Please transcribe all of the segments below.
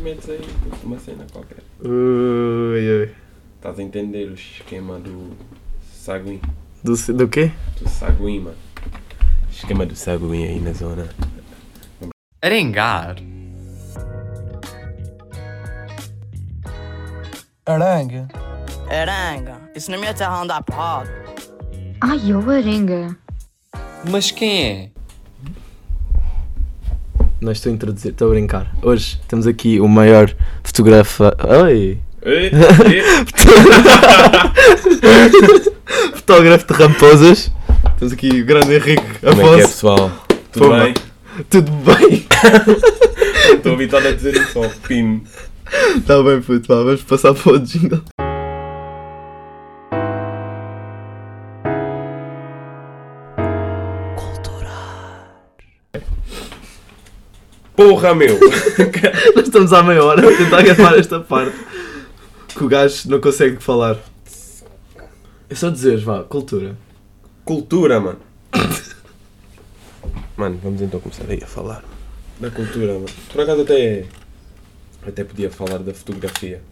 metes aí uma cena qualquer. Ui, ui. Estás a entender o esquema do Saguin. Do, do quê? Do Saguin, mano. Esquema do Saguin aí na zona. Arengar. Aranha. Aranga. Isso na minha terra anda porrada. Ai, eu arenga. Mas quem é? Não estou a introduzir, estou a brincar. Hoje temos aqui o maior fotógrafo. Oi! Ei, ei. Fotógrafo de raposas. Temos aqui o grande Henrique Como é que é, Afonso. pessoal? Tudo Pô, bem? Tudo bem? Estou habituado a dizer isso ao pino. Está bem, puto, vá, vamos passar para o jingle. Porra, meu! Nós estamos há meia hora a tentar gravar esta parte. Que o gajo não consegue falar. É só dizeres, vá, cultura. Cultura, mano. Mano, vamos então começar aí a falar da cultura, mano. Por acaso até, até podia falar da fotografia.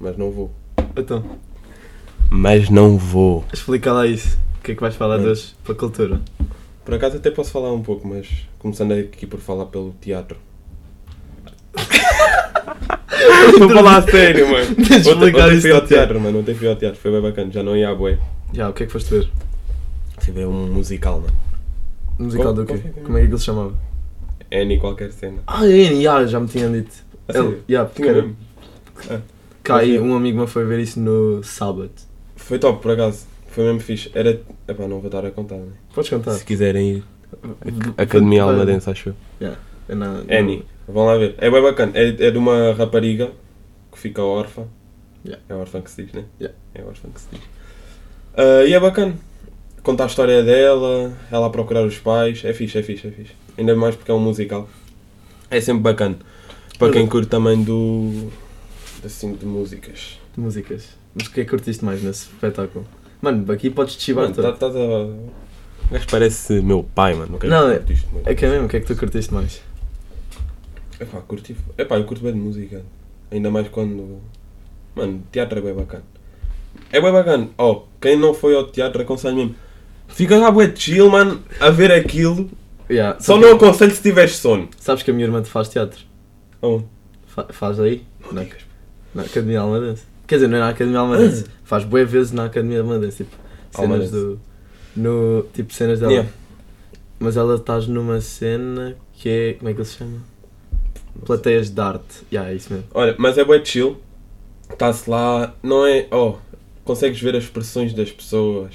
Mas não vou. Então, Mas não vou. explica lá isso. O que é que vais falar de hoje para a cultura? Por acaso até posso falar um pouco, mas começando aqui por falar pelo teatro. Vou falar a sério, mano. Ontem, ontem fui ao teatro, mano. Ontem fui ao teatro, foi bem bacana. Já não ia à boia. Já, o que é que foste ver? Fui ver um musical, mano. Musical Qual- do quê? qual foi? Como é que ele se chamava? Annie qualquer cena. Ah, é, já, já me tinham dito. A Ele, sério? já, Tinha porque mesmo. cá aí um amigo meu foi ver isso no sábado. Foi top, por acaso. Foi mesmo fixe. Era. Epá, não vou estar a contar, né? Podes contar? Se quiserem ir. Academia Almadense, acho eu. É na, Annie. Vão lá ver. É bem bacana. É, é de uma rapariga que fica órfã. Yeah. É órfã que se diz, né? Yeah. É órfã que se diz. Ah, e é bacana. Conta a história dela, ela a procurar os pais. É fixe, é fixe, é fixe. Ainda mais porque é um musical. É sempre bacana. Para quem curte também do. assim, de músicas. de músicas. Mas o que é que curtiste mais nesse espetáculo? Mano, aqui podes te chivar Mano, todo. tá- estás a. O gajo parece meu pai, mano. Não, que é- curtiste. É que é mesmo, o que é que tu curtiste mais? Epá, curti. Epá, eu curto bem de música. Ainda mais quando. Mano, teatro é bem bacana. É bem bacana. Oh, quem não foi ao teatro aconselho mesmo. Fica lá bué chill, mano, a ver aquilo. Yeah, Só não que- aconselho se tiveres sono. Sabes que a minha irmã faz teatro? Oh, Fa- faz aí? Na, na Academia Almadense. Quer dizer, não é na Academia Almadense. faz boas vezes na Academia Almadense. Tipo, cenas Almadense. do. No, tipo, cenas dela. Yeah. Mas ela estás numa cena que é. Como é que ele se chama? Plateias de arte. Yeah, é isso mesmo. Olha, mas é bué chill. Está-se lá, não é. Oh, consegues ver as expressões das pessoas.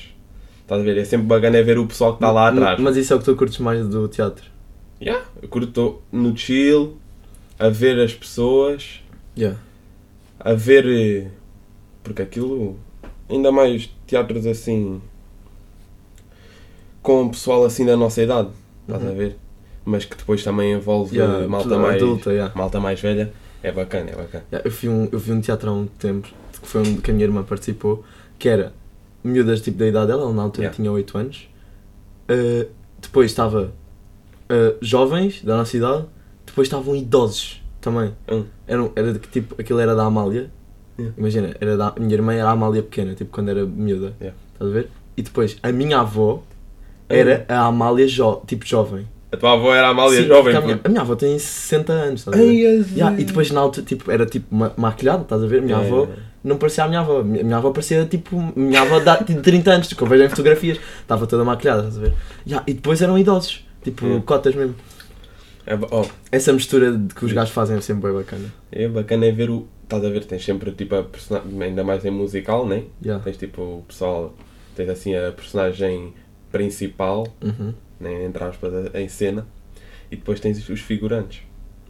Estás a ver? É sempre bacana é ver o pessoal que está lá atrás. Mas isso é o que tu curtes mais do teatro. Yeah, eu curto no chill, a ver as pessoas. Yeah. a ver. Porque aquilo. Ainda mais teatros assim. Com pessoal assim da nossa idade. Estás Uhum. a ver? Mas que depois também envolve Yeah, malta, mais, adulta, yeah. malta mais velha. É bacana, é bacana. Yeah, eu, vi um, eu vi um teatro há um tempo, que foi um que a minha irmã participou, que era miúdas tipo da idade dela, ela na altura tinha 8 anos. Uh, depois estava uh, jovens da nossa idade, depois estavam idosos também. Hum. Era, era de que tipo, aquilo era da Amália. Yeah. Imagina, era da, a minha irmã era a Amália pequena, tipo quando era miúda. Yeah. Estás a ver? E depois a minha avó era a Amália jo, tipo jovem. A tua avó era a Amália Sim, jovem. a, minha, a minha avó tem 60 anos, estás a ver? Ai, Yeah, e depois na altura tipo, era tipo ma maquilhada, estás a ver? Minha avó não parecia a minha avó. Minha, minha avó parecia tipo. Minha avó de de 30 anos, que eu vejo em fotografias. Estava toda maquilhada, estás a ver? Yeah, e depois eram idosos, tipo cotas mesmo. Oh, Essa mistura de que os gajos fazem é sempre bem bacana. é bacana é ver o. Estás a ver? Tens sempre tipo a personagem. Ainda mais em musical, né? Yeah. Tens tipo o pessoal. Tens assim a personagem principal, Uhum. né? Entre aspas, em cena. E depois tens os figurantes.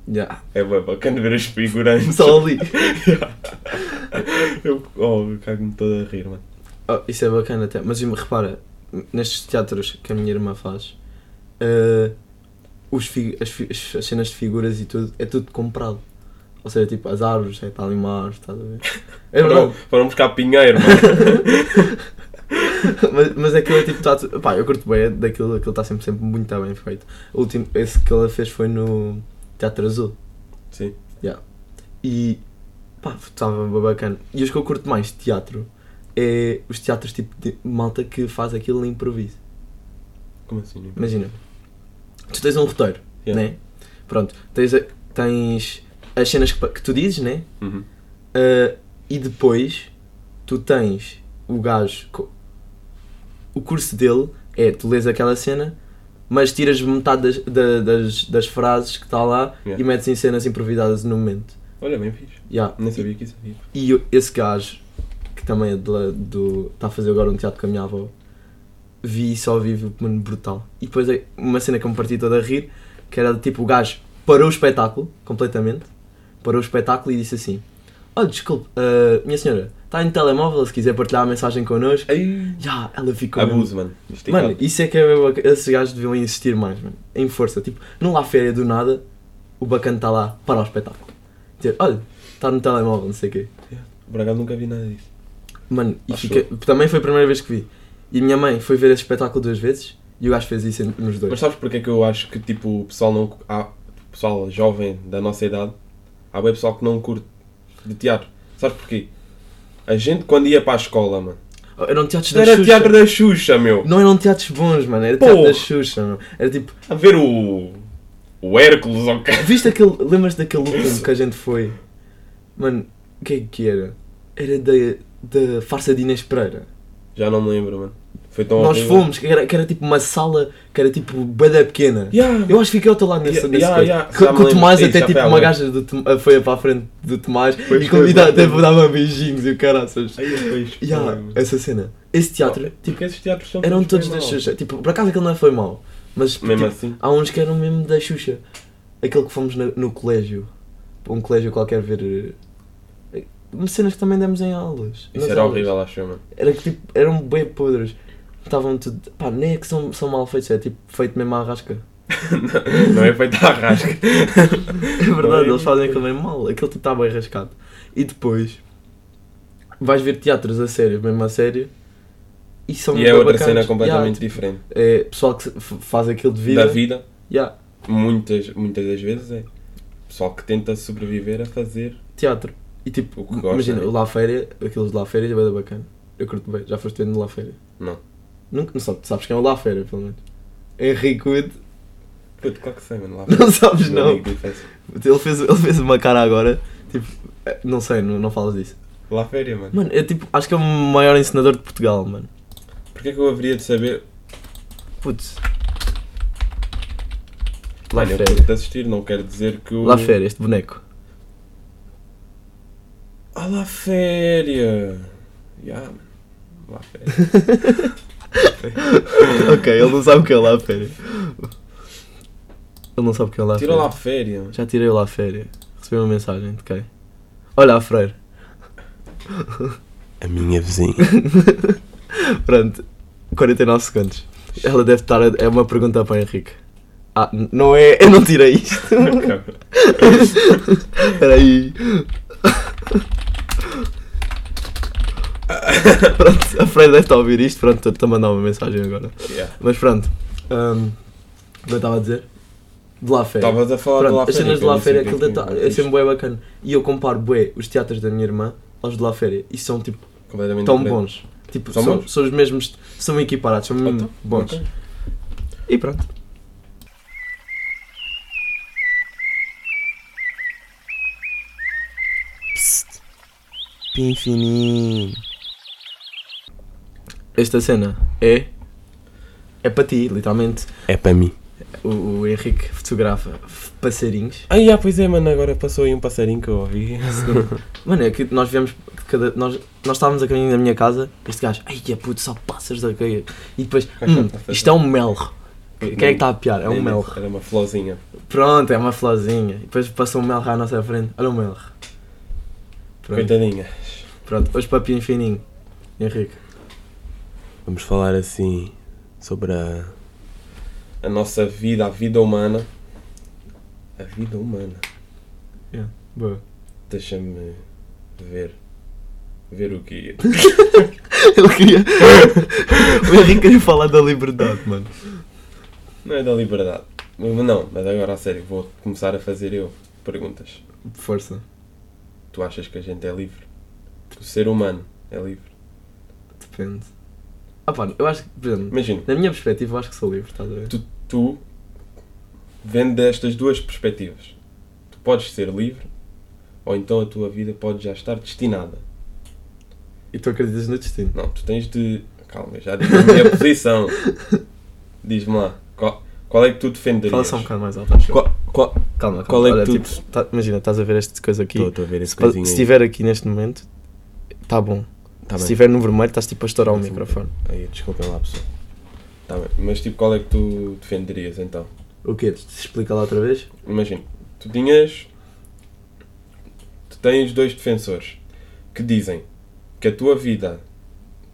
Yeah. É bem bacana ver os figurantes. Só ali. eu, oh, cago-me todo a rir, mano. Oh, isso é bacana até. Mas repara, nestes teatros que a minha irmã faz, eh, os as, as- as cenas de figuras e tudo, é tudo comprado. Ou seja, tipo, as árvores, é, está ali uma árvore, estás a ver? É Foram, foram buscar pinheiro, mano. mas, mas aquilo é tipo, tá, pá, eu curto bem daquilo, aquilo está sempre, sempre muito bem feito. O último, esse que ela fez foi no Teatro Azul. Sim. E pá, estava bacana. E os que eu curto mais de teatro é os teatros tipo de malta que faz aquilo improviso. Como assim? não? Imagina, tu tens um roteiro, Yeah. né? Pronto, tens, a- tens as cenas que, que tu dizes, né? Uhum. Uh, e depois tu tens o gajo. O curso dele é tu lês aquela cena, mas tiras metade das, da- das, das frases que está lá Yeah. e metes em cenas improvisadas no momento. Olha, bem fixe. Yeah. Nem sabia que isso havia. E esse gajo, que também é de do. está a fazer agora um teatro com a minha avó, vi isso ao vivo, mano, brutal. E depois é uma cena que eu me parti toda a rir, que era tipo o gajo parou o espetáculo, completamente, parou o espetáculo e disse assim: Olha, desculpe, ah, minha senhora, está em telemóvel, se quiser partilhar a mensagem connosco. Ai, Já, ela ficou. abuso, mano. Esticado. Mano, isso é que é, bacana. esses gajos deviam insistir mais, mano. Em força. Tipo, não lá féria do nada, o bacana está lá para o espetáculo. Dizer, olha, está no telemóvel, não sei o quê. Por acaso nunca vi nada disso. Mano, e fica... também foi a primeira vez que vi. E a minha mãe foi ver esse espetáculo duas vezes e o gajo fez isso nos dois. Mas sabes porque é que eu acho que tipo, o pessoal não. Há pessoal jovem da nossa idade, há bem pessoal que não curte de teatro. Sabes porquê? A gente quando ia para a escola, mano. Eram teatros Isto da era Xuxa. teatro da Xuxa, meu. Não eram teatros bons, mano. Era teatro Porra. da Xuxa, mano. Era tipo. A ver o. O Hércules ou okay? Viste aquele. Lembras daquele último que a gente foi? Mano, o que é que era? Era da, da farsa de Inês Pereira. Já não me lembro, mano. Foi tão Nós horrível. fomos, que era, que era tipo uma sala que era tipo bada pequena. Yeah. Eu acho que fiquei ao teu lado nesse, Yeah, yeah, yeah. Que- que o. Tomás até tipo foi uma gaja do Tom- foi para a frente do Tomás Pois e foi, convidava foi, até foi. dava beijinhos e o caraças. Yeah, essa cena. Esse teatro, tipo, Porque esses teatros são eram todos da. Xuxa. Tipo, por acaso aquele não foi mau. Mas Mesmo tipo, assim. há uns que eram mesmo da Xuxa. Aquele que fomos no, no colégio. Um colégio qualquer ver. Cenas que também demos em aulas. Isso era aulas. horrível, acho eu, mano. Era que tipo, eram bem podres. Estavam tudo. Pá, nem é que são, são mal feitos, é tipo feito mesmo à rasca. Não é feito à rasca. É verdade, Não é eles fazem aquilo bem mal. Aquilo tipo está bem rascado. E depois vais ver teatros a sério, mesmo a sério. E são E é outra bacanas. cena completamente Yeah, tipo, diferente. É pessoal que faz aquilo de vida. Da vida, Yeah, muitas, muitas das vezes é. Pessoal que tenta sobreviver a fazer teatro. E tipo, imagina, né? o La Féria, aqueles de La Féria é bem bacana. Eu curto bem, já foste ver no La Féria? Não. Nunca, não sabes, sabes quem é o La Féria, pelo menos. Henrique Wood, Puto, claro que sei, mano. Lá não sabes não. Ele fez, ele fez uma cara agora, tipo, eh, não sei, não, não falas disso. Lá féria, mano. Mano, é tipo, acho que é o maior ensinador de Portugal, mano. Porquê que eu haveria de saber? Putz. La Mano, eu Féria. curto assistir, não quer dizer que o. La Féria, este boneco. Ah, lá féria! Ya, mano. Lá féria. ok, ele não sabe o que é La Féria. Ele não sabe o que é La Tira Féria. lá féria. Já tirei La Féria. Recebi uma mensagem de quem? Olha a Freire. A minha vizinha. Pronto, 49 segundos. Ela deve estar. a- É uma pergunta para o Henrique. Ah, não é. Eu não tirei isto. Espera aí. Pronto, a Freire deve estar a ouvir isto. Pronto, estou-te a mandar uma mensagem agora. Yeah. Mas pronto. o que eu estava a dizer? De La Féria. Estavas a falar de Pronto, lá as féria. cenas de La Féria, aquilo é que deta- é sempre bué bacana. E eu comparo bué os teatros da minha irmã aos de La Féria. E são tipo tão bons. Tipo, São são, bons? são os mesmos, são equiparados, são Ah, mesmo então, bons. ok. E pronto. Pin fininho. Esta cena é. É para ti, literalmente. É para mim. O, o Henrique fotografa passarinhos. Ah, yeah, pois é, mano. Agora passou aí um passarinho que eu ouvi. Mano, é que nós viemos. Cada, nós, nós estávamos a caminho da minha casa. Este gajo, ai é puto, só pássaros da caia. E depois, hum, isto é um melro. Quem é que está a piar? É um melro. Era uma florzinha. Pronto, é uma florzinha. E depois passou um melro à nossa frente. Olha o melro. Pronto, Coitadinha. pronto. hoje papinho fininho. Henrique. Vamos falar assim sobre a, a nossa vida, a vida humana. A vida humana. Boa. Deixa-me ver. Ver o quê? Ele queria. o Henrique queria falar da liberdade, mano. Não é da liberdade. Não, mas agora a sério, vou começar a fazer eu. perguntas. Força. Tu achas que a gente é livre? O ser humano é livre? Depende. Ah pá, eu acho que, por exemplo, Imagina, na minha perspectiva, eu acho que sou livre, estás a ver? tu, tu vendo destas duas perspectivas, tu podes ser livre ou então a tua vida pode já estar destinada. E tu acreditas no destino? Não, tu tens de. Calma, já digo a minha posição. Diz-me lá, qual, qual é que tu defenderias? Fala só um bocado mais alto. Qual, qual, Calma, calma. qual é que Olha, tu- tipo, tá- imagina, estás a ver esta coisa aqui. Estou a ver esse Se, estiver aqui neste momento, está bom. Tá se estiver no vermelho, estás tipo a estourar o Sim. microfone. Aí, desculpem lá, pessoal. Tá bem. Mas tipo, qual é que tu defenderias então? O quê? Explica lá outra vez? Imagina, tu tinhas. Tu tens dois defensores que dizem que a tua vida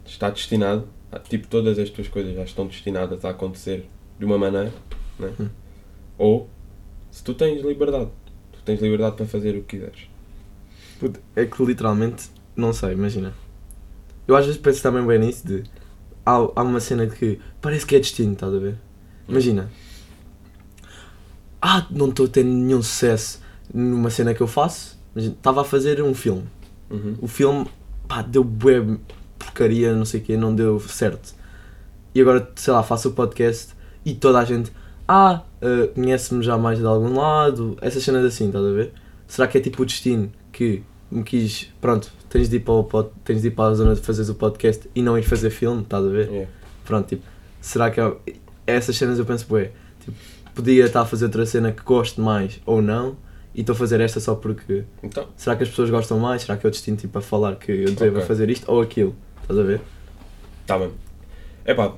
está destinada, a- tipo, todas as tuas coisas já estão destinadas a acontecer de uma maneira, né? Hum. ou se tu tens liberdade, tu tens liberdade para fazer o que quiseres. Puta, É que literalmente, não sei, imagina. Eu às vezes penso também bem nisso de. Há, há uma cena que parece que é destino, estás a ver? Imagina. Ah, não estou a ter nenhum sucesso numa cena que eu faço. Estava a fazer um filme. Uhum. O filme, pá, deu bué porcaria, não sei o quê, não deu certo. E agora, sei lá, faço o podcast e toda a gente, ah, eh, conhece-me já mais de algum lado, essas cenas assim, estás a ver? Será que é tipo o destino que me quis, pronto, tens de ir para, pod, tens de ir para a zona de fazeres o podcast e não ir fazer filme, estás a ver? É. Pronto, tipo, será que é, essas cenas eu penso, bué, tipo, podia estar a fazer outra cena que gosto mais ou não, e estou a fazer esta só porque Então, Será que as pessoas gostam mais? Será que é o destino tipo a falar que eu devo Ok. fazer isto ou aquilo? Estás a ver? tá bem. É pá,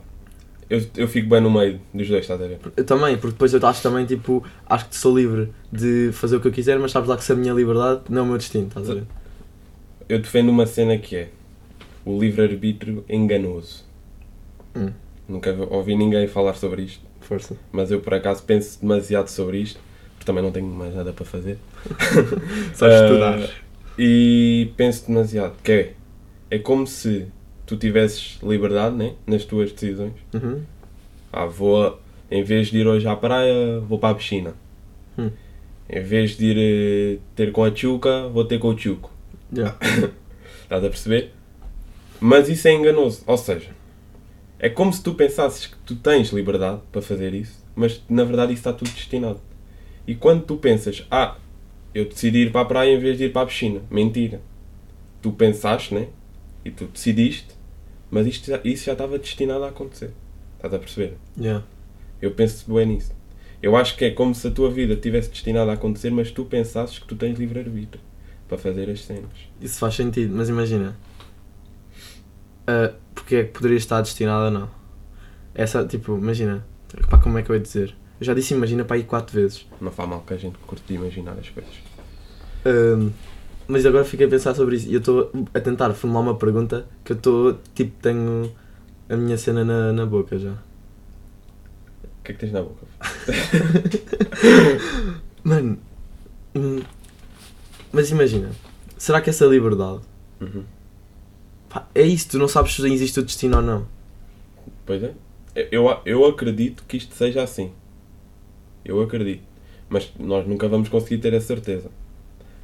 eu, eu fico bem no meio dos dois, estás a ver? Eu também, porque depois eu acho também tipo, acho que sou livre de fazer o que eu quiser, mas sabes lá que se a minha liberdade não é o meu destino, estás a ver? Eu defendo uma cena que é o livre-arbítrio enganoso. Hum. Nunca ouvi ninguém falar sobre isto, Força. mas eu por acaso penso demasiado sobre isto, porque também não tenho mais nada para fazer. Só estudar. E penso demasiado, que é, é como se tu tivesses liberdade né, nas tuas decisões. Uhum. Ah, vou, em vez de ir hoje à praia, vou para a piscina. Hum. Em vez de ir eh, ter com a Tchuca, vou ter com o Tchuco. Yeah. Estás a perceber? Mas isso é enganoso. Ou seja, é como se tu pensasses que tu tens liberdade para fazer isso, mas na verdade isso está tudo destinado. E quando tu pensas, ah, eu decidi ir para a praia em vez de ir para a piscina, mentira. Tu pensaste, né? E tu decidiste, mas isto já- isso já estava destinado a acontecer. Estás a perceber? Yeah. Eu penso bem nisso. Eu acho que é como se a tua vida tivesse destinada a acontecer, mas tu pensasses que tu tens livre-arbítrio para fazer as cenas. Isso faz sentido, mas imagina. ah, porque é que poderia estar destinado ou não? Essa, tipo, imagina. Pá, como é que eu ia dizer? Eu já disse imagina para aí quatro vezes. Não faz mal que a gente curte de imaginar as coisas. Ahm, mas agora fiquei a pensar sobre isso e eu estou a tentar formular uma pergunta que eu estou, tipo, tenho a minha cena na, na boca já. O que é que tens na boca? Mano, hum, mas imagina, será que essa liberdade Uhum. pá, é isso? Tu não sabes se existe o destino ou não? Pois é. Eu, eu acredito que isto seja assim. Eu acredito. Mas nós nunca vamos conseguir ter a certeza.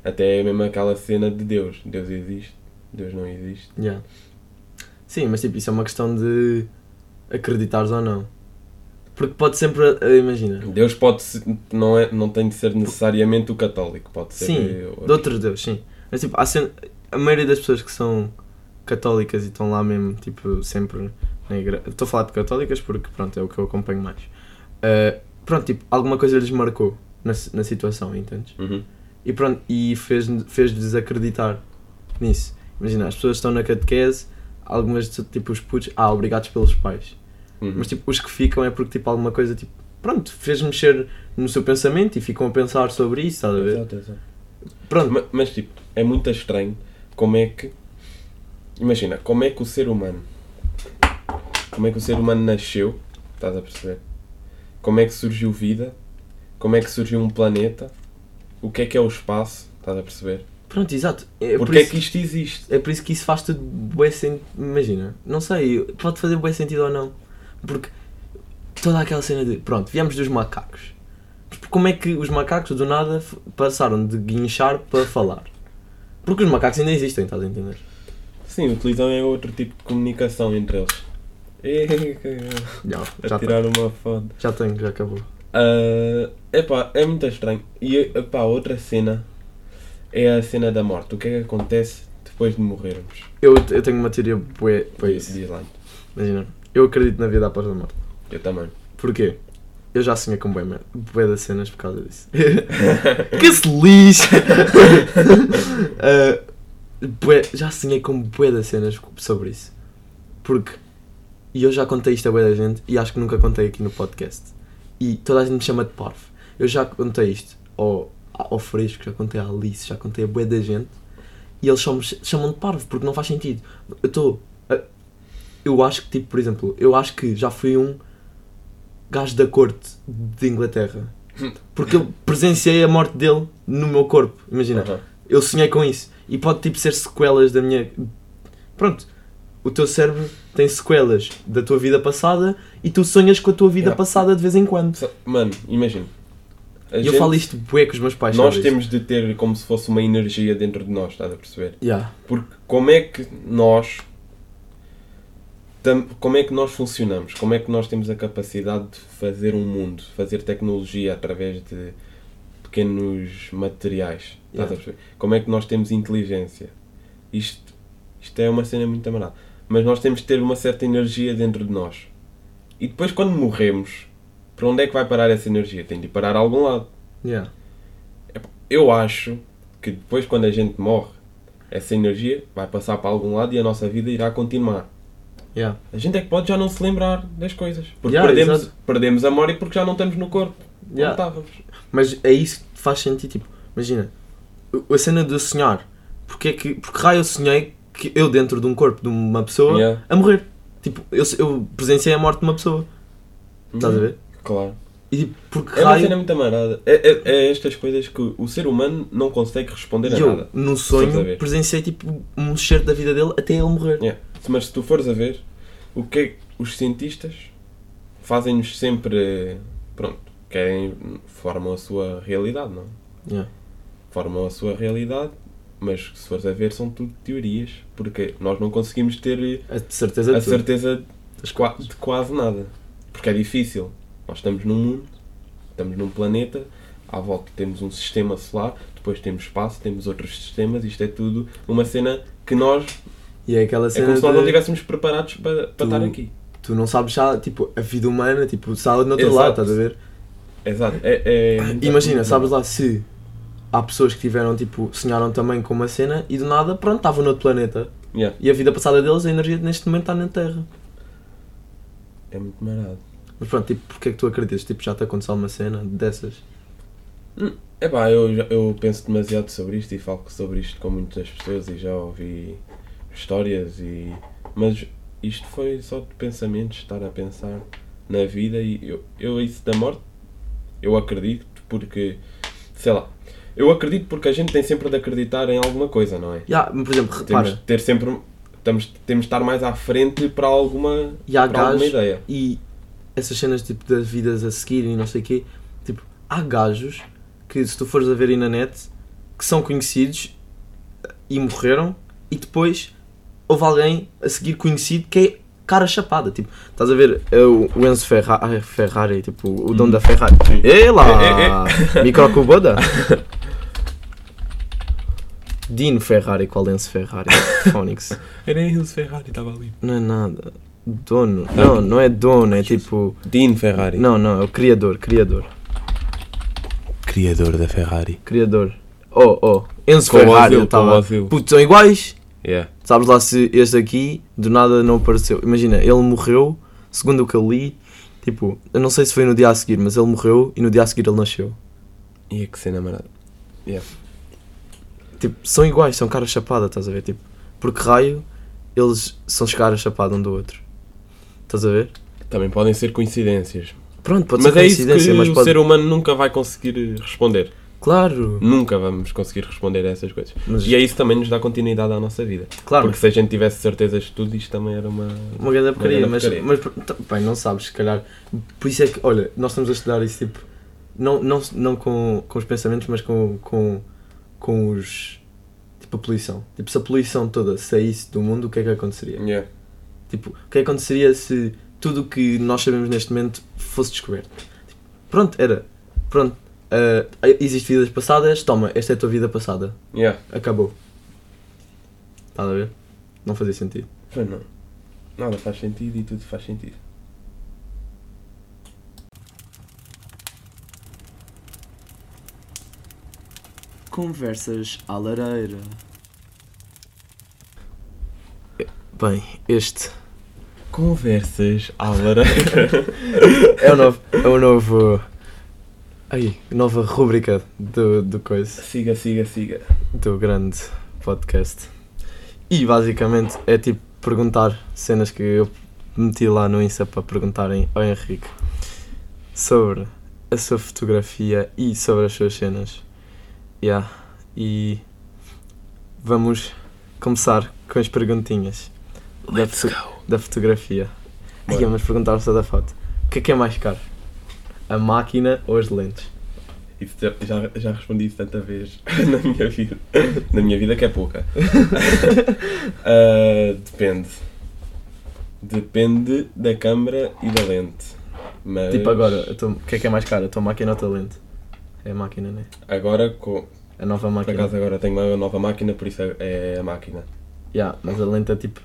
Até é mesmo aquela cena de Deus. Deus existe, Deus não existe. Yeah. Sim, mas tipo, isso é uma questão de acreditares ou não. Porque pode sempre, eh, imagina, Deus pode ser, não, é, não tem de ser necessariamente o católico, pode ser Sim, eh, de outro Deus, sim. Mas tipo, há cen- a maioria das pessoas que são católicas e estão lá mesmo, tipo, sempre na igreja. Estou a falar de católicas porque, pronto, é o que eu acompanho mais. Uh, pronto, tipo, alguma coisa lhes marcou na, na situação, entendes? Uhum. E pronto, e fez- fez-lhes acreditar nisso. Imagina, as pessoas estão na catequese, algumas, tipo, os putos, ah, obrigados pelos pais. Uhum. Mas tipo, os que ficam é porque tipo alguma coisa tipo, pronto, fez mexer no seu pensamento e ficam a pensar sobre isso, estás a ver? Exato, exato. Pronto, Ma- Mas, tipo, é muito estranho como é que. Imagina, como é que o ser humano. Como é que o ser humano nasceu, estás a perceber? Como é que surgiu vida? Como é que surgiu um planeta? O que é que é o espaço? Estás a perceber? pronto, exato. É por Porque é isso- que isto existe? É por isso que isso faz tudo bué sentido. Imagina, não sei, pode fazer bué sentido ou não. Porque toda aquela cena de. Pronto, viemos dos macacos. como é que os macacos do nada passaram de guinchar para falar? Porque os macacos ainda existem, estás a entender? Sim, utilizam é outro tipo de comunicação entre eles. Ei, que- Já, A já, tirar tenho, uma foto. já tenho, já acabou. Ah, epá, é muito estranho. E epá, outra cena é a cena da morte. O que é que acontece depois de morrermos? Eu, eu tenho uma teoria bué para isso. Diz lá. Imagina, eu acredito na vida após a morte. Eu também. Porquê? Eu já sonhei com bué, bué das cenas por causa disso. que se lixe! Ah, bué- já sonhei com bué das cenas sobre isso. Porque e eu já contei isto a bué da gente e acho que nunca contei aqui no podcast. E toda a gente me chama de parvo. Eu já contei isto ao, ao Fresco, já contei à Alice, já contei a bué da gente e eles só me ch- chamam de parvo porque não faz sentido. Eu estou. Eu acho que, tipo, por exemplo, eu acho que já fui um gajo da corte de Inglaterra. Porque eu presenciei a morte dele no meu corpo. Imagina, Aham. eu sonhei com isso. E pode tipo ser sequelas da minha. Pronto, o teu cérebro tem sequelas da tua vida passada e tu sonhas com a tua vida Yeah. passada de vez em quando. Mano, imagina. E eu gente- falo isto bué com os meus pais. Nós temos de ter como se fosse uma energia dentro de nós, estás a perceber? Yeah. Porque como é que nós como é que nós funcionamos? Como é que nós temos a capacidade de fazer um mundo, fazer tecnologia através de pequenos materiais? Estás Yeah. a perceber? Como é que nós temos inteligência? Isto, isto é uma cena muito amarada. Mas nós temos de ter uma certa energia dentro de nós. E depois quando morremos, para onde é que vai parar essa energia? Tem de parar a algum lado. Yeah. Eu acho que depois, quando a gente morre, essa energia vai passar para algum lado e a nossa vida irá continuar. Yeah. A gente é que pode já não se lembrar das coisas. Porque Yeah, perdemos, exato. perdemos a memória porque já não estamos no corpo. Yeah. Estávamos. Mas é isso que faz sentido. Tipo, imagina, a cena eu sonhar. Porque, é que, porque raio eu sonhei que eu dentro de um corpo de uma pessoa Yeah. a morrer. Tipo, eu, eu presenciei a morte de uma pessoa. Estás a ver? Claro. E tipo, porque É uma cena muito amarada. É, é, é estas coisas que o ser humano não consegue responder a eu, nada. a sonho, presenciei tipo um excerto da vida dele até ele morrer. Yeah. Mas se tu fores a ver, o que é que os cientistas fazem-nos sempre. Pronto, querem. formam a sua realidade, não? Yeah. formam a sua realidade, mas se fores a ver são tudo teorias, porque nós não conseguimos ter A certeza a de certeza de, de quase nada, porque é difícil. Nós estamos num mundo, estamos num planeta, à volta temos um sistema solar, depois temos espaço, temos outros sistemas, isto é tudo uma cena que nós, E é aquela é cena como se nós não estivéssemos preparados para, para Tu- estar aqui. tu não sabes já, tipo, a vida humana, tipo, sabe no outro Exato. lado, estás a ver? Exato. É, é Imagina, sabes lá se há pessoas que tiveram, tipo, sonharam também com uma cena e do nada, pronto, estavam no outro planeta. Yeah, E a vida passada deles, a energia neste momento está na Terra. é muito marado. Mas pronto, tipo, porque é que tu acreditas? Tipo, já te aconteceu uma cena dessas? É pá, eu, eu penso demasiado sobre isto e falo sobre isto com muitas pessoas e já ouvi histórias e. Mas isto foi só de pensamentos, estar a pensar na vida e eu, eu isso da morte, eu acredito porque, sei lá, eu acredito porque a gente tem sempre de acreditar em alguma coisa, não é? Já, por exemplo, Temos de ter sempre. Estamos, temos de estar mais à frente para alguma, e há para alguma ideia. e essas cenas tipo das vidas a seguir e não sei o quê, tipo, há gajos que se tu fores a ver aí na net que são conhecidos e morreram e depois houve alguém a seguir conhecido que é cara chapada, tipo, estás a ver é o Enzo Ferra- Ferrari, tipo, o dono da Ferrari. Ei lá! É, Microcuboda? Dino Ferrari, qual Enzo Ferrari? Phonics. Era Enzo Ferrari, estava ali. Não é nada. Dono. Não, não é dono, é tipo. Dean Ferrari. Não, não, é o criador, criador. Criador da Ferrari. Criador. Oh, oh. Enzo Com Ferrari, Ozil, eu tava. com o Ozil. Putz, são iguais. Yeah. Sabes lá se este aqui do nada não apareceu. Imagina, ele morreu, segundo o que eu li, tipo, eu não sei se foi no dia a seguir, mas ele morreu e no dia a seguir ele nasceu. E é que cena marada. Yeah. Tipo, são iguais, são cara chapada, estás a ver? Tipo, porque raio, eles são cara chapada um do outro. Estás a ver? Também podem ser coincidências. Pronto, pode mas ser é isso que coincidência, mas o pode. ser humano nunca vai conseguir responder. Claro! Nunca vamos conseguir responder a essas coisas. Mas, E é isso também nos dá continuidade à nossa vida. claro, Porque se a gente tivesse certezas de tudo, isto também era uma. Uma grande porcaria, mas, mas bem, não sabes, se calhar. Por isso é que, olha, nós estamos a estudar isso tipo não, não, não com, com os pensamentos, mas com, com, com os. Tipo, a poluição. Tipo, se a poluição toda saísse do mundo, o que é que aconteceria? Yeah. Tipo, o que é que aconteceria se tudo o que nós sabemos neste momento fosse descoberto? Tipo, pronto, era. Pronto. Uh, Existem vidas passadas, toma, esta é a tua vida passada. Yeah. Acabou. Estás a ver? Não fazia sentido. Pois não. Nada faz sentido e tudo faz sentido. Conversas à lareira. Bem, este Conversas à lareira. é o novo. É o novo. Ai, nova rúbrica do, do coisa. siga, siga, siga. do grande podcast. E basicamente é tipo perguntar cenas que eu meti lá no Insta para perguntarem ao Henrique sobre a sua fotografia e sobre as suas cenas. Yeah. E vamos começar com as perguntinhas da, foto- da fotografia. Bora. vamos perguntar só da foto. O que é que é mais caro? A máquina ou as lentes? Isso já, já, respondi isso tanta vez na minha vida. Na minha vida que é pouca. Ah, depende. Depende da câmara e da lente. Mas Tipo agora, tua- o que é que é mais caro? A tua máquina ou a tua lente? É a máquina, né? Agora, com, A nova por máquina. acaso agora tenho uma nova máquina, por isso é, é a máquina. Yeah, mas a lente é tipo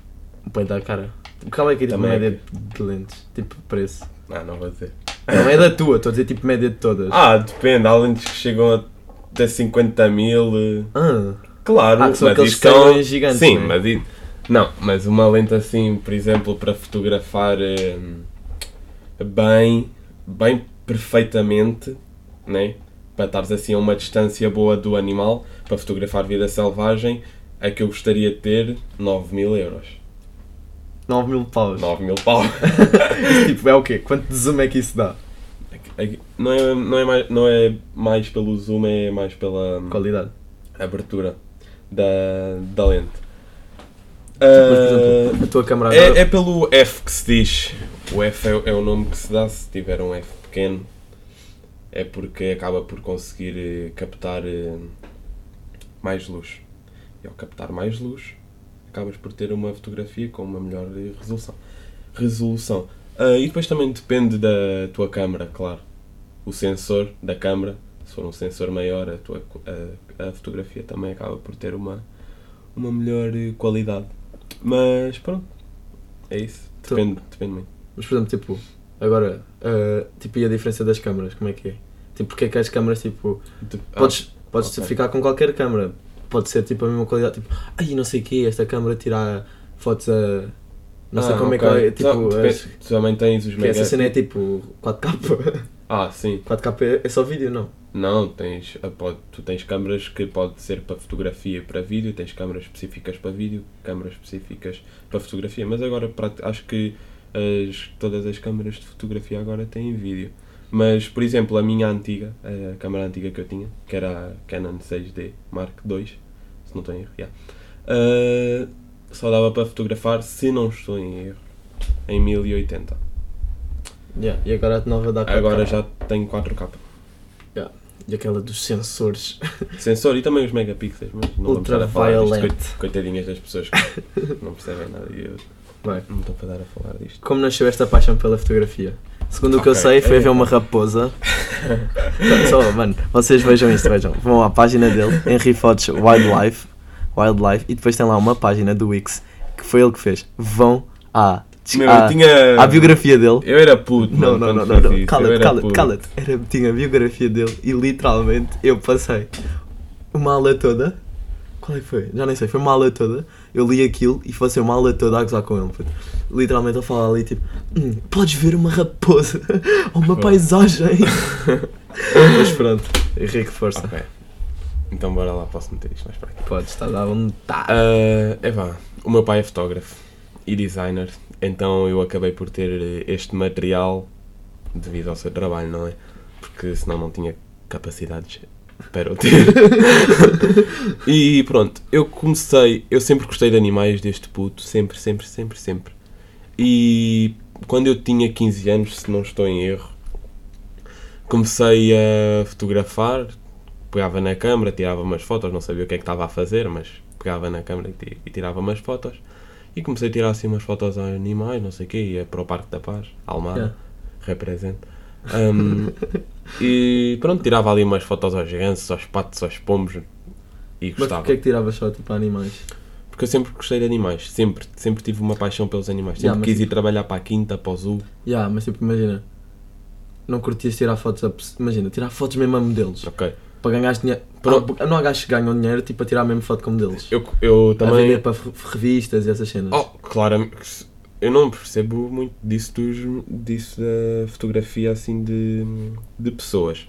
um peito da cara. Qual é que é tipo Também é média de lentes? Tipo preço. Ah, não vou dizer. Não é da tua, estou a dizer tipo média de todas. Ah, depende. Há lentes que chegam a até 50 mil. eh, Ah, Claro, Ah, que são mas aqueles são- gigantes, Sim, né? mas não, mas uma lente assim, por exemplo, para fotografar eh, bem, bem perfeitamente, né? Para estares assim a uma distância boa do animal, para fotografar vida selvagem, é que eu gostaria de ter 9 mil euros. 9 mil paus. 9 mil pau. Isso, tipo, é o quê? Quanto de zoom é que isso dá? É que- Não é, não, é mais, não é mais pelo zoom, é mais pela hum, Qualidade. abertura da, da lente. Ah, exemplo, a tua câmera agora. É, é pelo F que se diz. O F é, é o nome que se dá se tiver um F pequeno. É porque acaba por conseguir eh, captar eh, mais luz. E ao captar mais luz, acabas por ter uma fotografia com uma melhor eh, resolução. resolução. Ah, e depois também depende da tua câmera, claro. O sensor da câmera, se for um sensor maior, a, tua, a, a fotografia também acaba por ter uma, uma melhor qualidade. Mas pronto, é isso. Tu- Depende, depende muito. Mas por exemplo, tipo, agora, ah, tipo, e a diferença das câmaras, como é que é? Tipo, porque é que as câmaras, tipo, De- podes, podes ok. ficar com qualquer câmara. Pode ser tipo a mesma qualidade, tipo, ai não sei o que, esta câmara tira fotos a. Não sei Ah, como ok. é que é, tipo, as- Tu também tens os que essa mega. cena é tipo 4K. Ah, sim. 4K é- é só vídeo, não? Não, tens, ah, pode, tu tens câmaras que pode ser para fotografia e para vídeo, tens câmaras específicas para vídeo, câmaras específicas para fotografia, mas agora acho que as, todas as câmaras de fotografia agora têm vídeo. Mas, por exemplo, a minha antiga, a câmara antiga que eu tinha, que era a Canon 6D Mark II, se não estou em erro, yeah, ah, só dava para fotografar, se não estou em erro, em 1080. Yeah. E agora a nova dá 4K. Agora já tenho 4K. E aquela dos sensores. Sensor e também os megapixels, mas não vamos estar a falar disto. Coitadinhas das pessoas que não percebem nada e eu Bem, não estou para dar a falar disto. como nasceu esta paixão pela fotografia? Segundo o que eu sei, foi É. ver uma raposa. Só, mano, vocês vejam isto, vejam. Vão à página dele, Henry Fotos Wildlife, Wildlife, e depois tem lá uma página do Wix, que foi ele que fez. Vão à, Meu, eu tinha. à biografia dele. Eu era puto, Não, mano, não, não, não, não. Cala-te, cala-te, cala-te. Era, tinha a biografia dele e literalmente eu passei uma aula toda. Qual é que foi? Já nem sei, foi uma aula toda. Eu li aquilo e passei uma aula toda a gozar com ele. puto. Literalmente ele fala ali tipo: "Hum, Podes ver uma raposa ou uma paisagem. Mas pronto, Henrique, força. Ok. Então bora lá, posso meter isto mais para aqui. Podes, está a dar um tá. Ah, é vá, o meu pai é fotógrafo e designer, então eu acabei por ter eh, este material devido ao seu trabalho, não é? Porque senão não tinha capacidades para o ter. e pronto, eu comecei, eu sempre gostei de animais deste puto, sempre, sempre, sempre, sempre. E quando eu tinha 15 anos, se não estou em erro, comecei a fotografar, pegava na câmera, tirava umas fotos, não sabia o que é que estava a fazer, mas pegava na câmera e, ti- tirava umas fotos. E comecei a tirar assim umas fotos a animais, não sei o quê, ia para o Parque da Paz, Almada, Yeah. represente. Um, e pronto, tirava ali umas fotos aos gansos, aos patos, aos pombos e Mas gostava. porquê é que tiravas só tipo animais? Porque eu sempre gostei de animais, sempre, sempre tive uma paixão pelos animais. Sempre Yeah, mas quis ir tipo- trabalhar para a quinta, para o zoo. Ya, mas tipo, imagina. Não curtias tirar fotos a. Imagina, tirar fotos mesmo a modelos. Ok. Para ganhar dinheiro. Ah, não há gajos que ganham dinheiro tipo a tirar mesmo foto com modelos. Eu, eu A também. vender para re- revistas e essas cenas. Oh, claramente. Eu não percebo muito disso, dos, disso da fotografia assim de, de pessoas.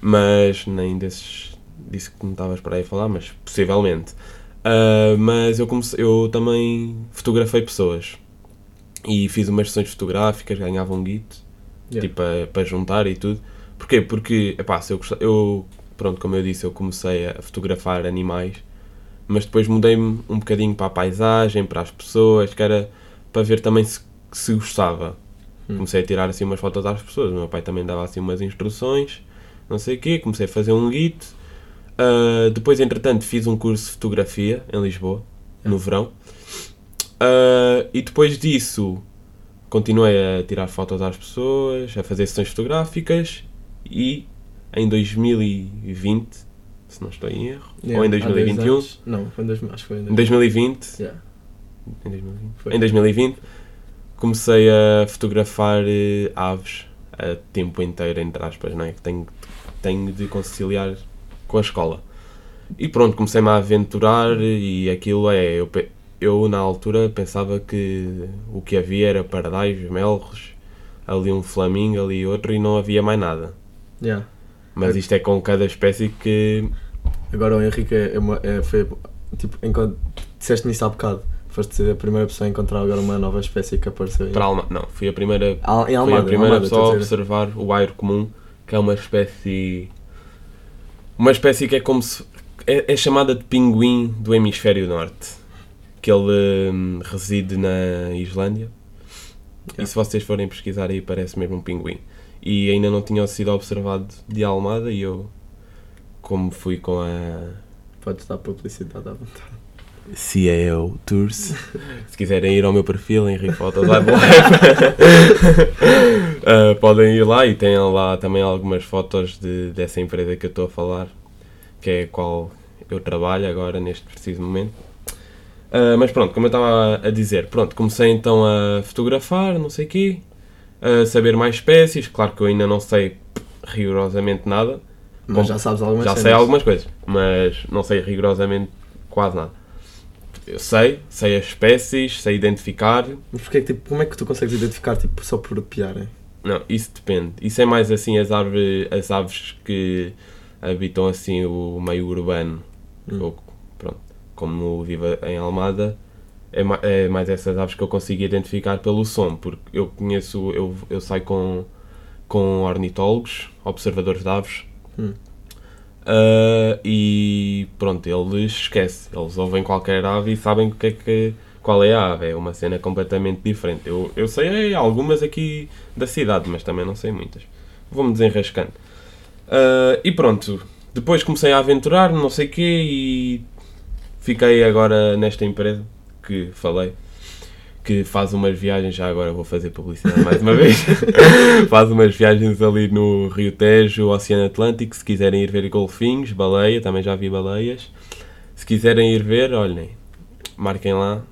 Mas nem desses disso que me estavas para aí falar, mas possivelmente. Ah, mas eu, comecei, eu também fotografei pessoas e fiz umas sessões fotográficas, ganhava um guito, Yeah. tipo para, juntar e tudo. Porquê? Porque, epá, se eu, gosta- eu, pronto, como eu disse, eu comecei a fotografar animais, mas depois mudei-me um bocadinho para a paisagem, para as pessoas, que era para ver também se, se gostava. Hum. Comecei a tirar assim umas fotos às pessoas, o meu pai também dava assim umas instruções, não sei o quê, comecei a fazer um guito. Ah, depois, entretanto, fiz um curso de fotografia em Lisboa, no verão. Ah, e depois disso, continuei a tirar fotos às pessoas, a fazer sessões fotográficas e em 2020, se não estou em erro, Yeah, ou em há 10 2021, anos. Não, foi em 2000, acho que foi em 2020. 2020, Yeah. Em 2020, Foi. em 2020 comecei a fotografar eh, aves a tempo inteiro, entre aspas, não é? Que tenho, tenho de conciliar com a escola. E pronto, comecei-me a aventurar e aquilo é. Eu, eu na altura pensava que o que havia era pardais, melros, ali um flamingo, ali outro e não havia mais nada. Yeah. Mas isto é com cada espécie que. Agora o Henrique é, é é- foi tipo, enquanto disseste-me isso há bocado, foste a primeira pessoa a encontrar agora uma nova espécie que apareceu aí. Para Alma, não, fui a primeira Al- em Fui Almada, a primeira Almada, pessoa a observar o airo comum, que é uma espécie. Uma espécie que é como se. É, é chamada de pinguim do hemisfério norte. Que ele hum, reside na Islândia. E se vocês forem pesquisar aí, parece mesmo um pinguim. E ainda não tinha sido observado de Almada. E eu, como fui com a Podes dar publicidade à vontade. CAO Tours. Se quiserem ir ao meu perfil, Henrique Fotos Live uh, podem ir lá e têm lá também algumas fotos de, dessa empresa que eu estou a falar, que é a qual eu trabalho agora neste preciso momento. Uh, mas pronto, como eu estava a dizer, pronto, comecei então a fotografar, não sei o quê, a saber mais espécies, claro que eu ainda não sei rigorosamente nada, Mas Bom, já sabes algumas já cenas. sei algumas coisas, mas não sei rigorosamente quase nada. Eu sei, sei as espécies, sei identificar. Mas porque que, tipo, como é que tu consegues identificar tipo, só por piarem? Não, isso depende. Isso é mais assim as aves, as aves que habitam assim o meio urbano. Hum. Ou, pronto, como vivo em Almada, é, ma- é mais essas aves que eu consigo identificar pelo som, porque eu conheço, eu, eu saio com, com ornitólogos, observadores de aves, Hum. Ah, e pronto, eles esquecem, eles ouvem qualquer ave e sabem que é que, qual é a ave, é uma cena completamente diferente. Eu, eu sei algumas aqui da cidade, mas também não sei muitas. Vou-me desenrascando. Ah, e pronto, depois comecei a aventurar, não sei o quê, e fiquei agora nesta empresa que falei, que faz umas viagens, já agora vou fazer publicidade mais uma vez, faz umas viagens ali no Rio Tejo, Oceano Atlântico, se quiserem ir ver golfinhos, baleia, também já vi baleias. Se quiserem ir ver, olhem, marquem lá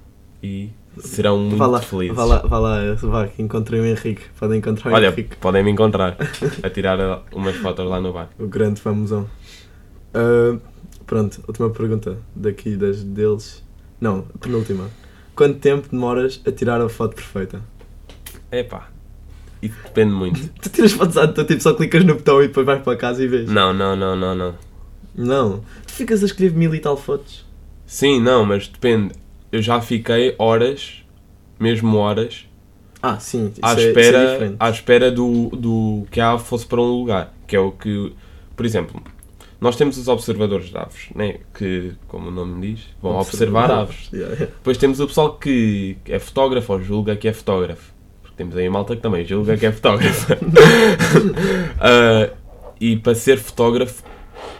e serão muito Vá lá, felizes. vá lá, vá lá, vá, o Henrique. Podem encontrar o Olha, Henrique, podem me encontrar a tirar umas fotos lá no bar. o grande famosão. Ah, pronto, última pergunta daqui das deles. Não, penúltima. Quanto tempo demoras a tirar a foto perfeita? Epá, isso depende muito. Tu tiras fotos à tu tipo só clicas no botão e depois vais para casa e vês. Não, não, não, não, não. Não. Tu ficas a escolher mil e tal fotos. Sim, não, mas depende. Eu já fiquei horas, mesmo horas, Ah, sim. À é, é espera, diferente. à espera do, do que a ave fosse para um lugar. Que é o que, por exemplo, nós temos os observadores de aves, né? que, como o nome diz, vão observar aves. Yeah, yeah. Depois temos o pessoal que é fotógrafo ou julga que é fotógrafo. porque temos aí malta que também julga que é fotógrafo. Ah, e para ser fotógrafo,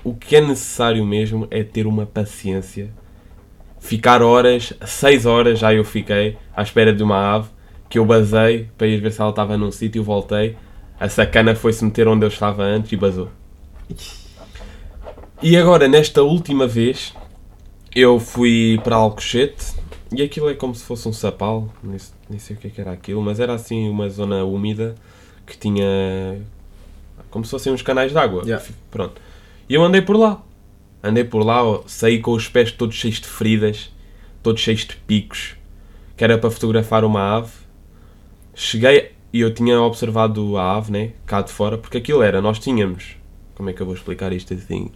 o que é necessário mesmo é ter uma paciência. Ficar horas, 6 horas já eu fiquei à espera de uma ave que eu basei para ir ver se ela estava num sítio, voltei. A sacana foi-se meter onde eu estava antes e basou. E agora, nesta última vez, eu fui para Alcochete e aquilo é como se fosse um sapal, nem, nem sei o que, é que era aquilo, mas era assim uma zona úmida que tinha como se fossem uns canais de água. Yeah. Pronto. E eu andei por lá. Andei por lá, saí com os pés todos cheios de feridas, todos cheios de picos, que era para fotografar uma ave. Cheguei e eu tinha observado a ave, né, cá de fora, porque aquilo era, nós tínhamos. Como é que eu vou explicar isto assim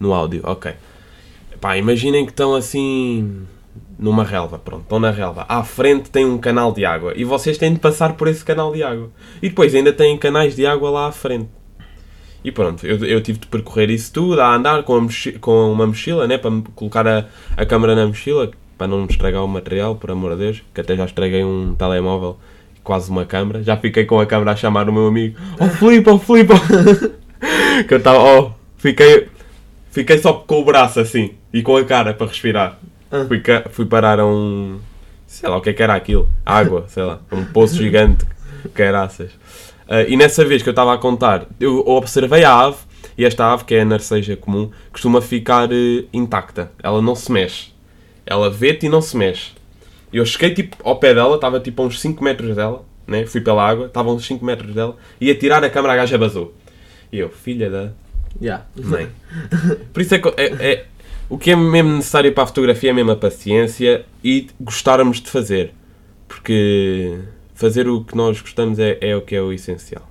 no áudio? Ok. Pá, imaginem que estão assim numa relva, pronto, estão na relva. À frente tem um canal de água e vocês têm de passar por esse canal de água. E depois ainda têm canais de água lá à frente. E pronto, eu, eu tive de percorrer isso tudo, a andar com, com uma mochila, né, para colocar a, a câmera na mochila, para não estragar o material, por amor de Deus, que até já estraguei um telemóvel, quase uma câmera. Já fiquei com a câmera a chamar o meu amigo, oh Filipe, oh Filipe, oh." que eu estava, oh, fiquei, fiquei só com o braço assim, e com a cara para respirar. Ah. Fui, ca- fui parar a um, sei lá o que é que era aquilo, água, sei lá, um poço gigante, caraças. Ah, e nessa vez que eu estava a contar, eu observei a ave, e esta ave, que é a narceja comum, costuma ficar eh, intacta. Ela não se mexe. Ela vê-te e não se mexe. Eu cheguei tipo ao pé dela, estava tipo a uns 5 metros dela, né? fui pela água, estava a uns 5 metros dela, ia tirar a câmera, a gaja basou. E eu, filha da Yeah. mãe. Por isso é que é- é- o que é mesmo necessário para a fotografia é mesmo a paciência e gostarmos de fazer. Porque fazer o que nós gostamos é, é o que é o essencial.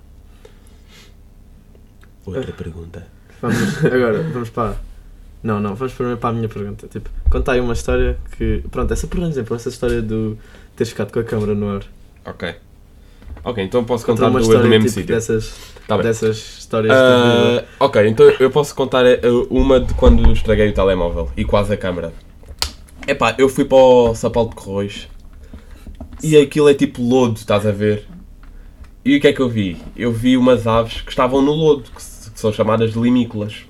Outra pergunta. Vamos, agora, vamos para. Não, não, vamos primeiro para a minha pergunta. Tipo, conta aí uma história que. Pronto, essa, por exemplo, essa história do teres ficado com a câmera no ar. Ok. Ok, então posso Conta contar uma do, história do mesmo tipo, sítio. dessas, Tá bem. dessas histórias de Ah, ok, então eu posso contar eh, uma de quando estraguei o telemóvel e quase a câmera. Epá, eu fui para o Sapal de Corroios e aquilo é tipo lodo, estás a ver? E o que é que eu vi? Eu vi umas aves que estavam no lodo, que, que são chamadas de limícolas.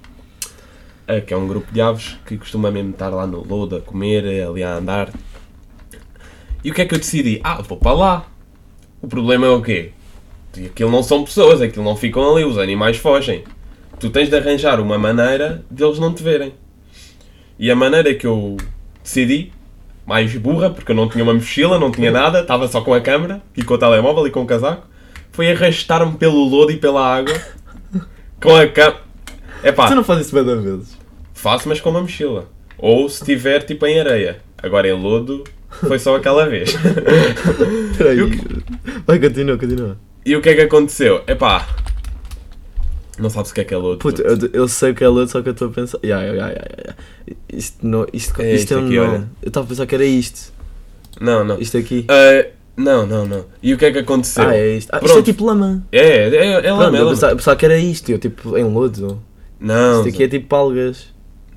Ah, que é um grupo de aves que costuma mesmo estar lá no lodo a comer, eh, ali a andar. E o que é que eu decidi? Ah, vou para lá. O problema é o quê? E Aquilo não são pessoas, aquilo não ficam ali, os animais fogem. Tu tens de arranjar uma maneira de eles não te verem. E a maneira que eu decidi, mais burra, porque eu não tinha uma mochila, não tinha nada, estava só com a câmera e com o telemóvel e com o casaco, foi arrastar-me pelo lodo e pela água com a câmera. É Tu não fazes isso bem da vezes. faço, mas com uma mochila. Ou se tiver tipo em areia. Agora em lodo, foi só aquela vez. Espera aí. Eu- Vai, continua, continua. E o que é que aconteceu? Epá. Não sabes o que é que é lodo. Puta, eu, eu sei que é lodo, só que eu estou a pensar. Ya, ya, ya, ya. Isto, não, isto, É isto isto é um aqui, nome. olha. Eu estava a pensar que era isto. Não, não. Isto aqui. Ah, não, não, não. E o que é que aconteceu? Ah, é isto. Ah, isto é Pronto. tipo lama. É, é, é Pronto, lama, é eu lama. pensava, pensava que era isto, eu tipo em lodo. Não, Isto aqui é tipo algas.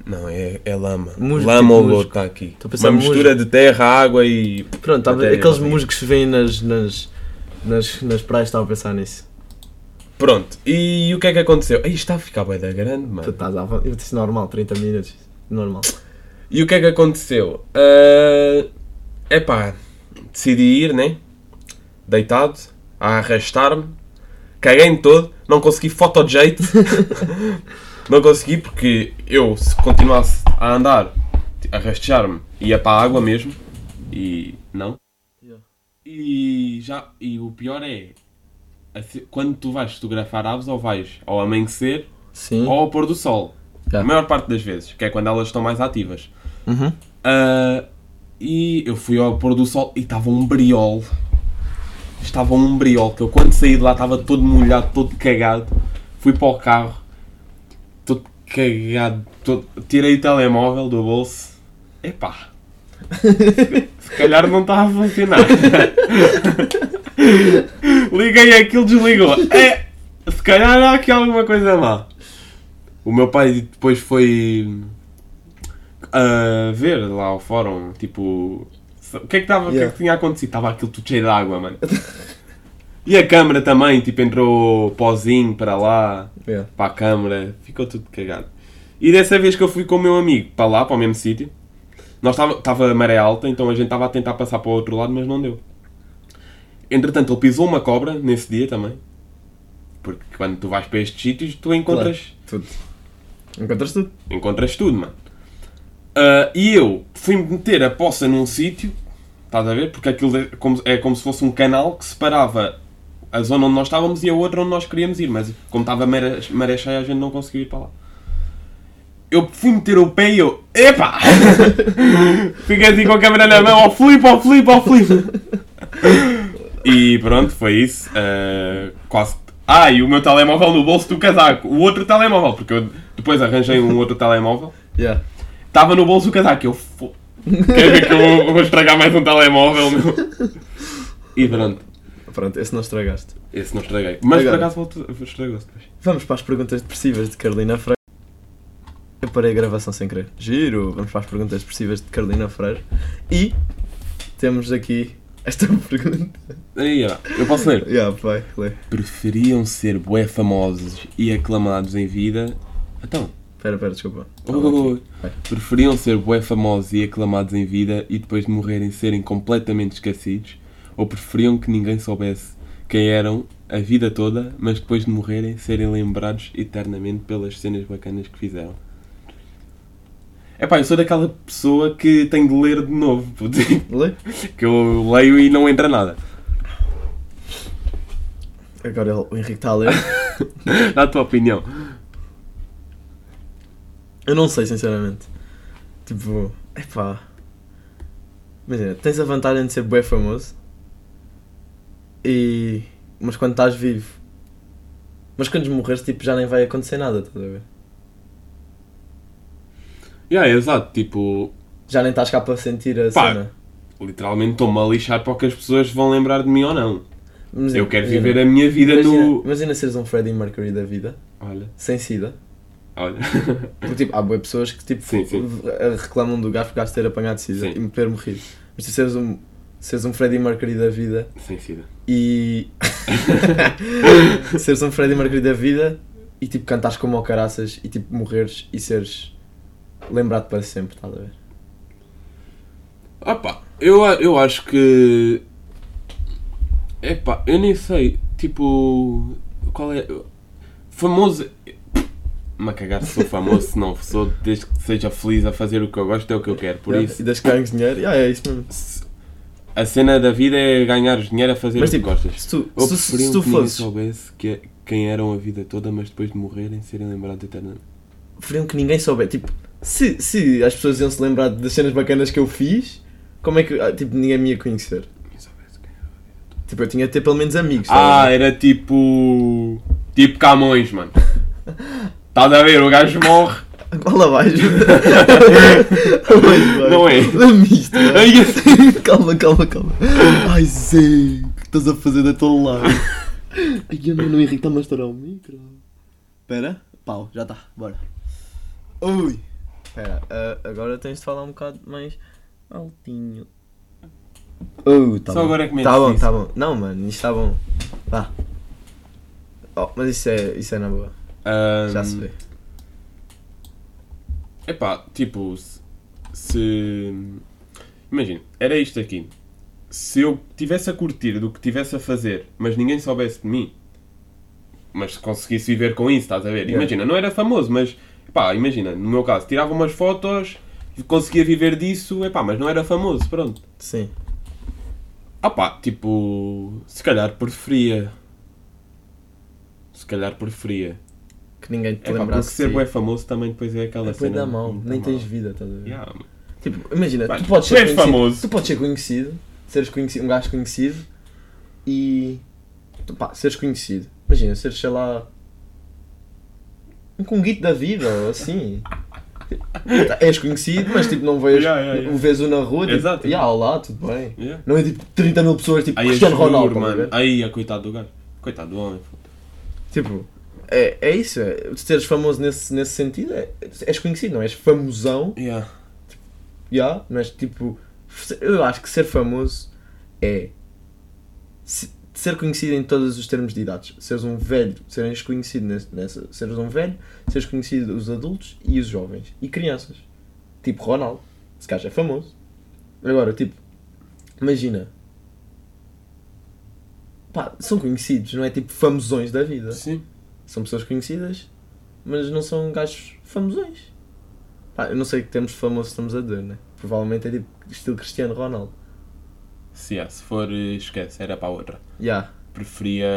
não, é, é lama. Musgo, lama tipo ou lodo está aqui. Uma mistura musgo. de terra, água e. Pronto, Matéria, aqueles musgos que se vêem nas, nas, nas, nas praias, estava a pensar nisso. Pronto. E o que é que aconteceu? Aí está a ficar bué da grande, Tu mano. estás a Eu disse normal, 30 minutos. Normal. E o que é que aconteceu? É epá, decidi ir, né? Deitado, a arrastar-me, caguei-me todo, não consegui foto de jeito. não consegui porque eu, se continuasse a andar, a rastejar-me, ia para a água mesmo. E não. E já, e o pior é assim, quando tu vais fotografar aves ou vais ao amanhecer Sim. ou ao pôr do sol. Já. A maior parte das vezes, que é quando elas estão mais ativas. Uhum. Ah, e eu fui ao pôr do sol e estava um briol. Estava um briol, que eu quando saí de lá estava todo molhado, todo cagado. Fui para o carro, todo cagado, todo... tirei o telemóvel do bolso. Epá, se calhar não estava a funcionar. Liguei aquilo, desligou. É, se calhar há aqui alguma coisa má. O meu pai depois foi a ver lá ao fórum, tipo, o que é que, estava, o que, é Yeah. que tinha acontecido? Estava aquilo tudo cheio de água, mano. E a câmara também, tipo, entrou pozinho para lá, Yeah. para a câmara, ficou tudo cagado. E dessa vez que eu fui com o meu amigo para lá, para o mesmo sítio, nós estava, a maré alta, então a gente estava a tentar passar para o outro lado, mas não deu. Entretanto, ele pisou uma cobra nesse dia também. Porque quando tu vais para estes sítios, tu encontras, Tudo. Encontras tudo? encontras tudo, mano. Ah, e eu fui meter a poça num sítio, estás a ver? Porque aquilo é como, é como se fosse um canal que separava a zona onde nós estávamos e a outra onde nós queríamos ir, mas como estava maré, maré cheia, a gente não conseguiu ir para lá. Eu fui meter o pé e eu. Epá! Fiquei assim com a câmera na mão, ao flip, ao flip, ao flip! E pronto, foi isso. Ah, quase. Ah, e o meu telemóvel no bolso do casaco. O outro telemóvel, porque eu depois arranjei um outro telemóvel. Yeah. Estava no bolso do casaco. Eu. Fo... Quer ver que eu vou, vou estragar mais um telemóvel, meu? E pronto. Pronto, esse não estragaste. Esse não estraguei. Mas por Agora. acaso voltou- estragou-se depois. Vamos para as perguntas depressivas de Carolina Freire. Eu parei a gravação sem querer. Giro! Vamos para as perguntas depressivas de Carolina Freire. E temos aqui esta pergunta. Aí, ó. Eu posso ler. Yeah, vai, lê. Preferiam ser bué famosos e aclamados em vida. Então. Espera, espera, desculpa. Oh, Vai. preferiam ser bué famosos e aclamados em vida e depois de morrerem serem completamente esquecidos? Ou preferiam que ninguém soubesse quem eram a vida toda, mas depois de morrerem serem lembrados eternamente pelas cenas bacanas que fizeram? Epá, eu sou daquela pessoa que tem de ler de novo, puto. Lê? que eu leio e não entra nada. Agora o Henrique está a ler. Dá a tua opinião. Eu não sei, sinceramente. Tipo, epá. Imagina, tens a vantagem de ser bué famoso. E. Mas quando estás vivo. Mas quando morreres, tipo, já nem vai acontecer nada, estás a ver? Yeah, exato, tipo, Já nem estás cá para sentir a Pá, cena. literalmente estou-me a lixar para o que as pessoas vão lembrar de mim ou não. Eu quero imagina- viver a minha vida imagina, no. Imagina seres um Freddie Mercury da vida, Olha, sem sida. olha. Porque, tipo, há boas pessoas que tipo, Sim, sim. v- reclamam do gajo por gajo ter apanhado sida Sim. e me ter morrido. Mas tu seres um, seres um Freddie Mercury da vida Sem sida. e. seres um Freddie Mercury da vida e tipo cantares como ao caraças e tipo morreres e seres lembrado para sempre, estás a ver? Opa, eu, eu acho que. Epá, eu nem sei. Tipo. Qual é. Famoso. Me a cagar se sou famoso, se não sou, desde que seja feliz a fazer o que eu gosto, é o que eu quero. Por Yeah, isso, E das que ganhas dinheiro, yeah, é isso mesmo. se- a cena da vida é ganhar dinheiro a fazer Mas o que tipo, gostas. se tu, Ou se, se, se tu que fosses. soubesse que, quem eram a vida toda, mas depois de morrerem serem lembrados eternamente. preferiam que ninguém soubesse. Tipo, se, se as pessoas iam se lembrar das cenas bacanas que eu fiz, como é que ah, tipo, ninguém me ia conhecer? Tipo, eu tinha de ter pelo menos amigos. tá Ah, era tipo. Tipo Camões, mano. Estás a ver? O gajo morre. Cola abaixo. Não é? Lamiste, mano. Ai, esse- calma, calma, calma. Ai, Zé, o que estás a fazer da tua lado? Ai, eu não, não Henrique, está-me a estourar o micro. Espera, pau, já está, bora. Ui. Espera, ah, agora tens de falar um bocado mais altinho. Oh, tá Só bom. agora é que me Tá bom, disse tá bom. Não, mano, isto está bom. Vá. Oh, mas isso é, isso é na boa. Já Ahm, se vê. Epá, tipo, se. se- Imagina, era isto aqui. Se eu tivesse a curtir do que tivesse a fazer, mas ninguém soubesse de mim, mas conseguisse viver com isso, estás a ver? Imagina, não era famoso, mas pá, imagina, no meu caso, tirava umas fotos, conseguia viver disso, epá, mas não era famoso, pronto. Sim. Ah pá, tipo, se calhar preferia. Se calhar preferia. Que ninguém te É pá, porque lembrasse. ser bué famoso também depois é aquela É cena. mão, muito nem má. tens vida, estás a ver? Yeah, Tipo, imagina, tu podes ser és conhecido, famoso. tu podes ser conhecido, seres conhecido, um gajo conhecido e tu, pá, seres conhecido. Imagina, seres, sei lá, um conguito da vida ou assim. Tá, És conhecido, mas tipo, não vês, Yeah, yeah, yeah. o vês o na rua, tipo, Exato. yeah, olá, tudo bem. Yeah. Não é tipo 30 mil pessoas, tipo Aí Cristiano juro, Ronaldo, a mano. Aí, a coitado do gajo. Coitado do homem. Tipo, é, é isso, é, seres famoso nesse, nesse sentido, é, és conhecido, não és famosão, Yeah. Já, mas tipo, eu acho que ser famoso é. se- ser conhecido em todos os termos de idades. Seres um velho, seres conhecido nessa. Seres um velho, seres conhecido os adultos e os jovens. E crianças. Tipo Ronaldo. Esse gajo é famoso. Agora, tipo, imagina. Pá, são conhecidos, não é tipo famosões da vida. Sim. São pessoas conhecidas, mas não são gajos famosões. Pá, eu não sei que temos famoso estamos a dizer, né? Provavelmente é tipo estilo Cristiano Ronaldo. Se, é, se for, eh, esquece, era para a outra. Ya. Preferia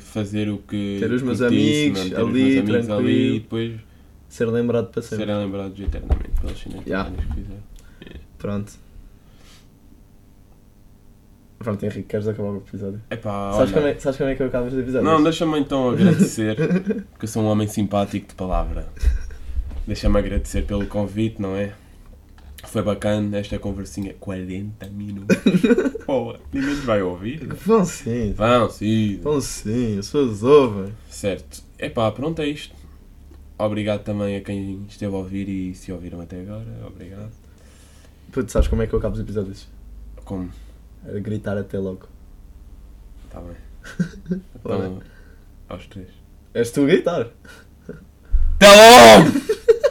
fazer o que. Ter os meus amigos mano, ter ali, os meus amigos ali e depois Ser lembrado para sempre. serem lembrados eternamente pelas cenas Yeah. que fizeram. Pronto. Pronto, Henrique, queres acabar o episódio? Epá, Sabes como, é, sabes como é que eu acabo este episódio? Não, deixa-me então agradecer, que eu sou um homem simpático de palavra. Deixa-me agradecer pelo convite, não é? Foi bacana esta conversinha. 40 minutos. Pô, ninguém vai ouvir. Vão sim. Vão, sim. Vão sim, as pessoas ouvem. Certo. Epá, pronto, é isto. Obrigado também a quem esteve a ouvir e se ouviram até agora. Obrigado. Puto, sabes como é que eu acabo os episódios? Como? A gritar até logo. Tá bem. Então, aos três. És tu a gritar. Até logo!